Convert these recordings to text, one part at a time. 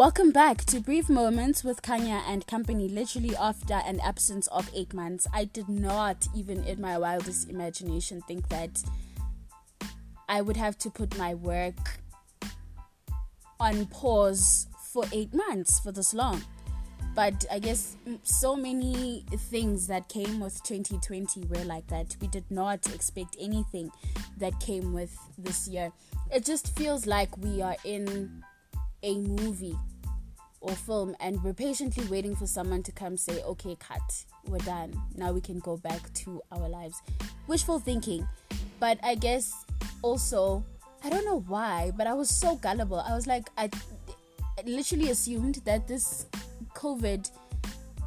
Welcome back to Brief Moments with Kanya and Company. Literally, after an absence of eight months, I did not even in my wildest imagination think that I would have to put my work on pause for eight months for this long. But I guess so many things that came with 2020 were like that. We did not expect anything that came with this year. It just feels like we are in a movie or film and we're patiently waiting for someone to come say, okay, cut, we're done. Now we can go back to our lives. Wishful thinking. But I guess also, I don't know why, but I was so gullible. I was like, I literally assumed that this COVID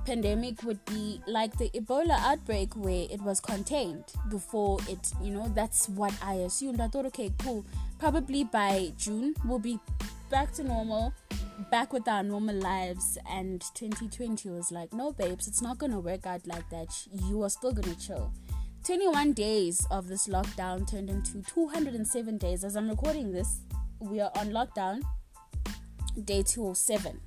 pandemic would be like the Ebola outbreak where it was contained before it, you know, that's what I assumed. I thought, okay, cool. Probably by June we'll be back to normal, back with our normal lives. And 2020 was like, no, babes, it's not gonna work out like that. You are still gonna chill. 21 days of this lockdown turned into 207 days. As I'm recording this, we are on lockdown, day 207.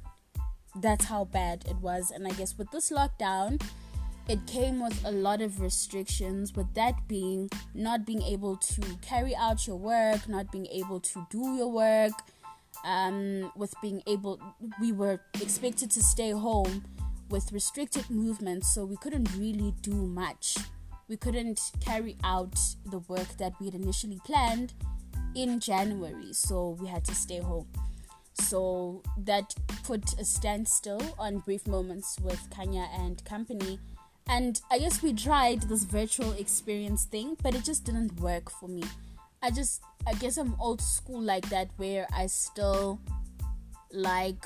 That's how bad it was. And I guess with this lockdown, it came with a lot of restrictions, with that being not being able to carry out your work, not being able to do your work, um, with being able, we were expected to stay home with restricted movements, so we couldn't really do much. We couldn't carry out the work that we had initially planned in January, so we had to stay home. So that put a standstill on brief moments with Kanya and company. And I guess we tried this virtual experience thing, but it just didn't work for me. I just I guess I'm old school like that where I still like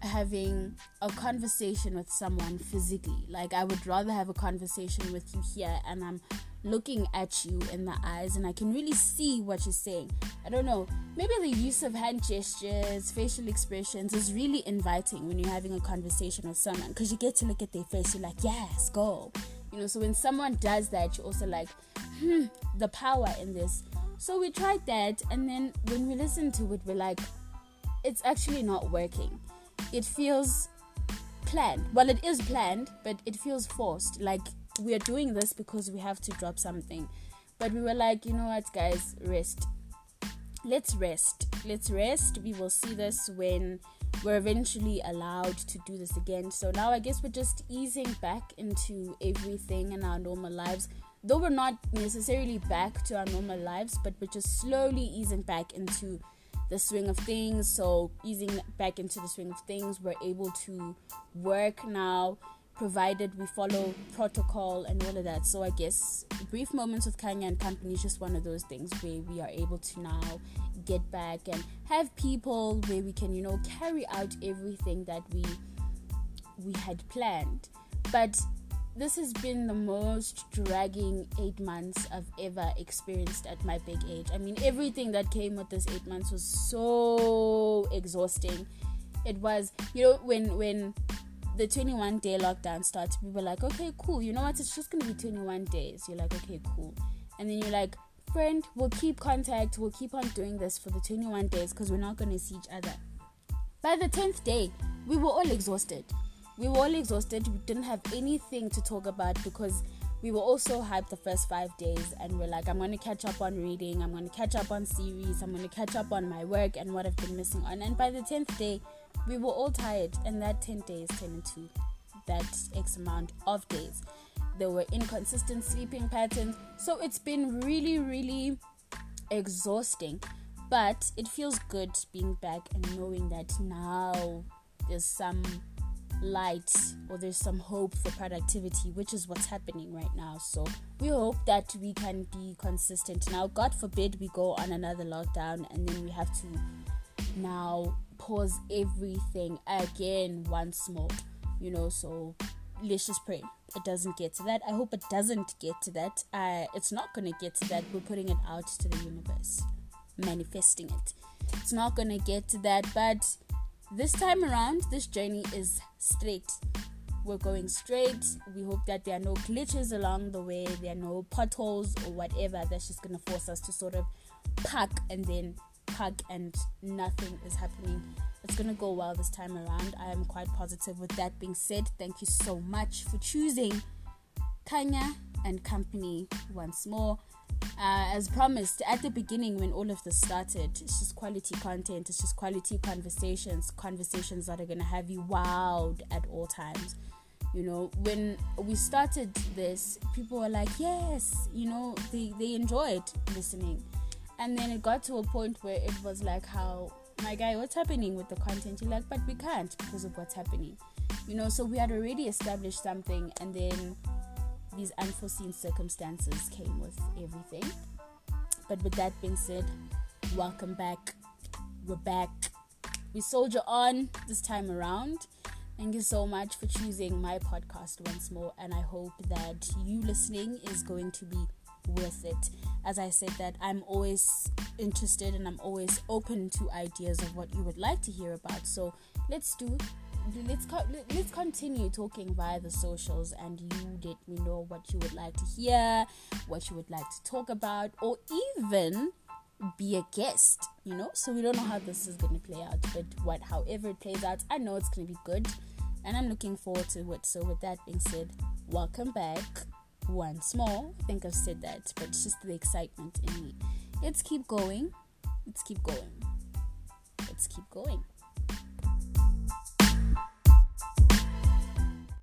having a conversation with someone physically. Like I would rather have a conversation with you here and I'm looking at you in the eyes and I can really see what you're saying. I don't know. Maybe the use of hand gestures, facial expressions is really inviting when you're having a conversation with someone because you get to look at their face. You're like, yes, go. You know, so when someone does that, you're also like, hmm, the power in this. So we tried that, and then when we listened to it, we're like, it's actually not working. It feels planned. Well, it is planned, but it feels forced. Like we are doing this because we have to drop something. But we were like, you know what, guys, rest. Let's rest. Let's rest. We will see this when we're eventually allowed to do this again. So now I guess we're just easing back into everything in our normal lives though we're not necessarily back to our normal lives, but we're just slowly easing back into the swing of things. So, easing back into the swing of things, we're able to work now, provided we follow protocol and all of that. So, I guess brief moments with Kanya and company is just one of those things where we are able to now get back and have people where we can, you know, carry out everything that we we had planned. But this has been the most dragging eight months I've ever experienced at my big age. I mean, everything that came with this eight months was so exhausting. It was, you know, when when the 21 day lockdown starts, people were like, okay, cool. You know what? It's just gonna be 21 days. You're like, okay, cool. And then you're like, friend, we'll keep contact. We'll keep on doing this for the 21 days because we're not gonna see each other. By the 10th day, we were all exhausted we were all exhausted. We didn't have anything to talk about because we were also hyped the first five days and we're like, I'm going to catch up on reading, I'm going to catch up on series, I'm going to catch up on my work and what I've been missing on. And by the 10th day, we were all tired, and that 10 days turned into that X amount of days. There were inconsistent sleeping patterns, so it's been really, really exhausting. But it feels good being back and knowing that now there's some light or there's some hope for productivity, which is what's happening right now. So we hope that we can be consistent. Now, God forbid we go on another lockdown and then we have to now pause everything again once more, you know. So let's just pray it doesn't get to that. I hope it doesn't get to that. Uh, it's not going to get to that. We're putting it out to the universe, manifesting it. It's not going to get to that, but this time around, this journey is straight. We're going straight. We hope that there are no glitches along the way, there are no potholes or whatever that's just going to force us to sort of park and then park and nothing is happening. it's gonna go well this time around. I am quite positive. With that being said, thank you so much for choosing Kanya and Company once more. Uh, as promised at the beginning when all of this started, it's just quality content, it's just quality conversations, conversations that are gonna have you wowed at all times. You know, when we started this, people were like, yes, you know, they, they enjoyed listening. And then it got to a point where it was like, how, my guy, what's happening with the content? You're like, but we can't because of what's happening. You know, so we had already established something, and then these unforeseen circumstances came with everything. But with that being said, welcome back. We're back. We soldier on this time around. Thank you so much for choosing my podcast once more, and I hope that you listening is going to be worth it. As I said, that I'm always interested and I'm always open to ideas of what you would like to hear about. So let's do let's co- let's continue talking via the socials and you let me know what you would like to hear what you would like to talk about or even be a guest you know so we don't know how this is going to play out but what however it plays out i know it's going to be good and i'm looking forward to it so with that being said welcome back once more i think i've said that but it's just the excitement in me. Let's keep going. Let's keep going. Let's keep going